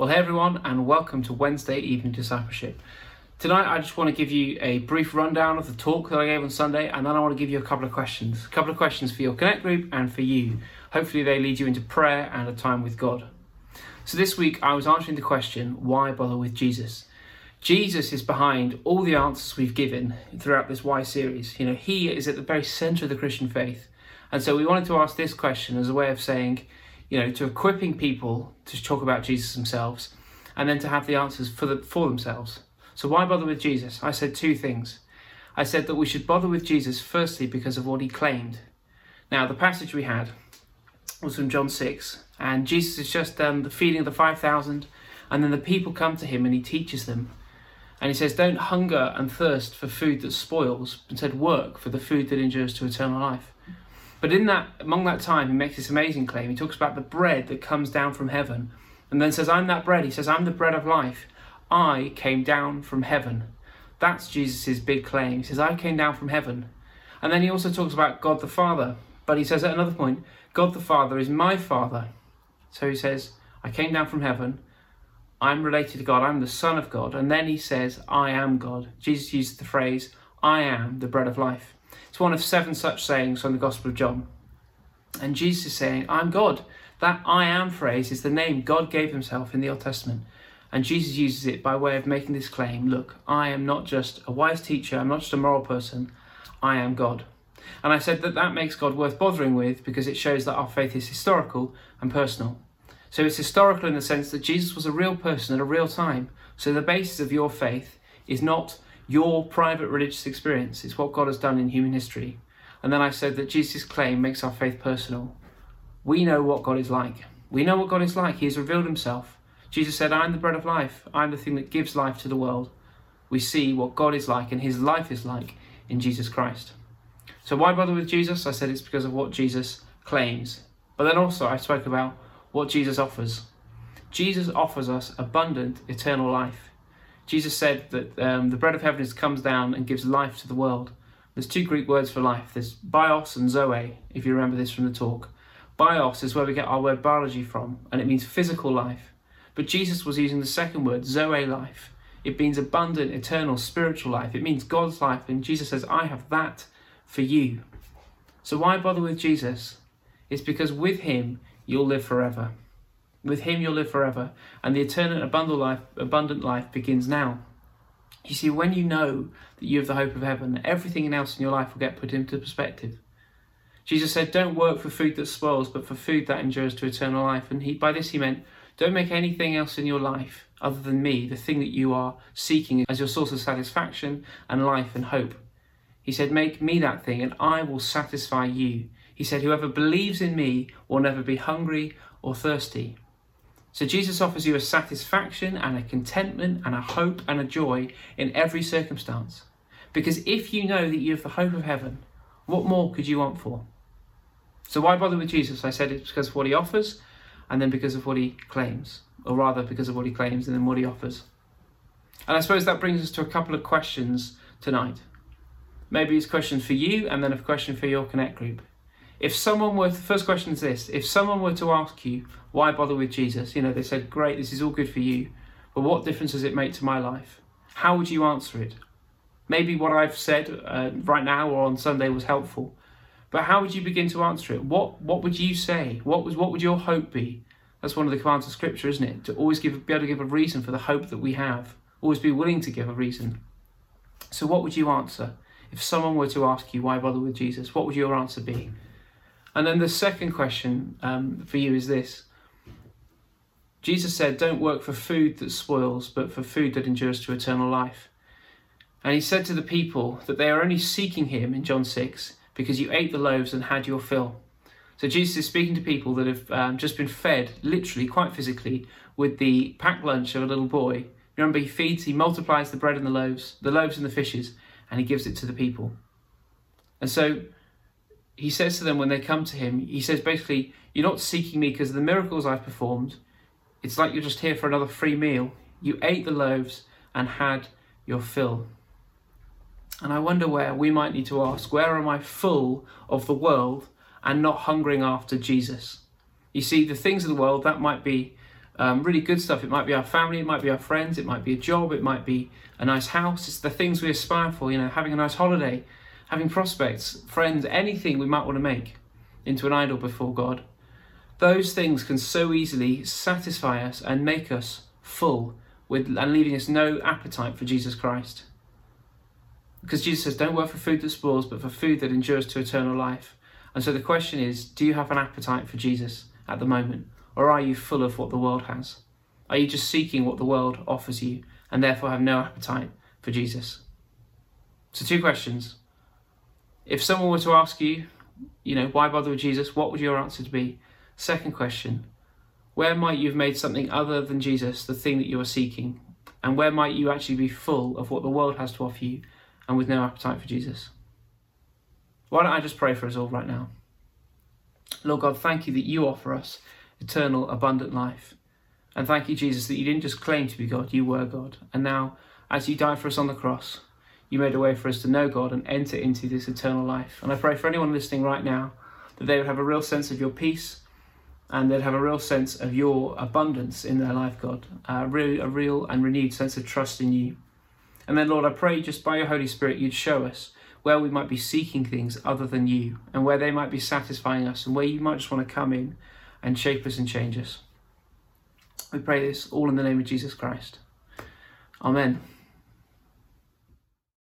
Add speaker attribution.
Speaker 1: Well, hey everyone, and welcome to Wednesday Evening Discipleship. Tonight, I just want to give you a brief rundown of the talk that I gave on Sunday, and then I want to give you a couple of questions. A couple of questions for your Connect group and for you. Hopefully, they lead you into prayer and a time with God. So, this week, I was answering the question why bother with Jesus? Jesus is behind all the answers we've given throughout this Why series. You know, He is at the very center of the Christian faith. And so, we wanted to ask this question as a way of saying, you know, to equipping people to talk about Jesus themselves and then to have the answers for, the, for themselves. So, why bother with Jesus? I said two things. I said that we should bother with Jesus firstly because of what he claimed. Now, the passage we had was from John 6, and Jesus has just done the feeding of the 5,000, and then the people come to him and he teaches them. And he says, Don't hunger and thirst for food that spoils, instead, work for the food that endures to eternal life. But in that, among that time, he makes this amazing claim. He talks about the bread that comes down from heaven, and then says, "I'm that bread." He says, "I'm the bread of life. I came down from heaven." That's Jesus' big claim. He says, "I came down from heaven," and then he also talks about God the Father. But he says at another point, God the Father is my Father. So he says, "I came down from heaven." I'm related to God. I'm the Son of God. And then he says, I am God. Jesus uses the phrase, I am the bread of life. It's one of seven such sayings from the Gospel of John. And Jesus is saying, I'm God. That I am phrase is the name God gave himself in the Old Testament. And Jesus uses it by way of making this claim look, I am not just a wise teacher, I'm not just a moral person, I am God. And I said that that makes God worth bothering with because it shows that our faith is historical and personal. So it's historical in the sense that Jesus was a real person at a real time. So the basis of your faith is not your private religious experience. It's what God has done in human history. And then I said that Jesus' claim makes our faith personal. We know what God is like. We know what God is like. He has revealed himself. Jesus said, I'm the bread of life. I'm the thing that gives life to the world. We see what God is like and his life is like in Jesus Christ. So why bother with Jesus? I said it's because of what Jesus claims. But then also I spoke about what Jesus offers. Jesus offers us abundant eternal life. Jesus said that um, the bread of heaven comes down and gives life to the world. There's two Greek words for life. There's bios and zoe, if you remember this from the talk. Bios is where we get our word biology from, and it means physical life. But Jesus was using the second word, zoe life. It means abundant, eternal, spiritual life. It means God's life, and Jesus says, I have that for you. So why bother with Jesus? It's because with him you'll live forever. With him you'll live forever, and the eternal abundant life, abundant life begins now. You see, when you know that you have the hope of heaven, everything else in your life will get put into perspective. Jesus said, Don't work for food that spoils, but for food that endures to eternal life. And he, by this he meant, don't make anything else in your life other than me, the thing that you are seeking as your source of satisfaction and life and hope. He said, Make me that thing, and I will satisfy you. He said, Whoever believes in me will never be hungry or thirsty. So Jesus offers you a satisfaction and a contentment and a hope and a joy in every circumstance. Because if you know that you have the hope of heaven, what more could you want for? So why bother with Jesus? I said it's because of what he offers and then because of what he claims. Or rather, because of what he claims and then what he offers. And I suppose that brings us to a couple of questions tonight. Maybe it's questions for you and then a question for your Connect group. If someone were, first question is this if someone were to ask you, why bother with Jesus? You know, they said, great, this is all good for you, but what difference does it make to my life? How would you answer it? Maybe what I've said uh, right now or on Sunday was helpful, but how would you begin to answer it? What What would you say? What was What would your hope be? That's one of the commands of Scripture, isn't it? To always give, be able to give a reason for the hope that we have. Always be willing to give a reason. So, what would you answer if someone were to ask you why bother with Jesus? What would your answer be? And then the second question um, for you is this Jesus said, Don't work for food that spoils, but for food that endures to eternal life. And he said to the people that they are only seeking him in John 6 because you ate the loaves and had your fill. So Jesus is speaking to people that have um, just been fed, literally, quite physically, with the packed lunch of a little boy. Remember, he feeds, he multiplies the bread and the loaves, the loaves and the fishes, and he gives it to the people. And so he says to them when they come to him, he says basically, You're not seeking me because of the miracles I've performed. It's like you're just here for another free meal. You ate the loaves and had your fill. And I wonder where we might need to ask, Where am I full of the world and not hungering after Jesus? You see, the things of the world, that might be Um, really good stuff. It might be our family, it might be our friends, it might be a job, it might be a nice house. It's the things we aspire for, you know, having a nice holiday, having prospects, friends, anything we might want to make into an idol before God. Those things can so easily satisfy us and make us full with and leaving us no appetite for Jesus Christ. Because Jesus says, Don't work for food that spoils, but for food that endures to eternal life. And so the question is do you have an appetite for Jesus at the moment? Or are you full of what the world has? Are you just seeking what the world offers you and therefore have no appetite for Jesus? So, two questions. If someone were to ask you, you know, why bother with Jesus, what would your answer be? Second question, where might you have made something other than Jesus the thing that you are seeking? And where might you actually be full of what the world has to offer you and with no appetite for Jesus? Why don't I just pray for us all right now? Lord God, thank you that you offer us eternal, abundant life. And thank you, Jesus, that you didn't just claim to be God, you were God. And now, as you died for us on the cross, you made a way for us to know God and enter into this eternal life. And I pray for anyone listening right now that they would have a real sense of your peace and they'd have a real sense of your abundance in their life, God, a real, a real and renewed sense of trust in you. And then, Lord, I pray just by your Holy Spirit, you'd show us where we might be seeking things other than you and where they might be satisfying us and where you might just want to come in and shape us and change us. We pray this all in the name of Jesus Christ. Amen.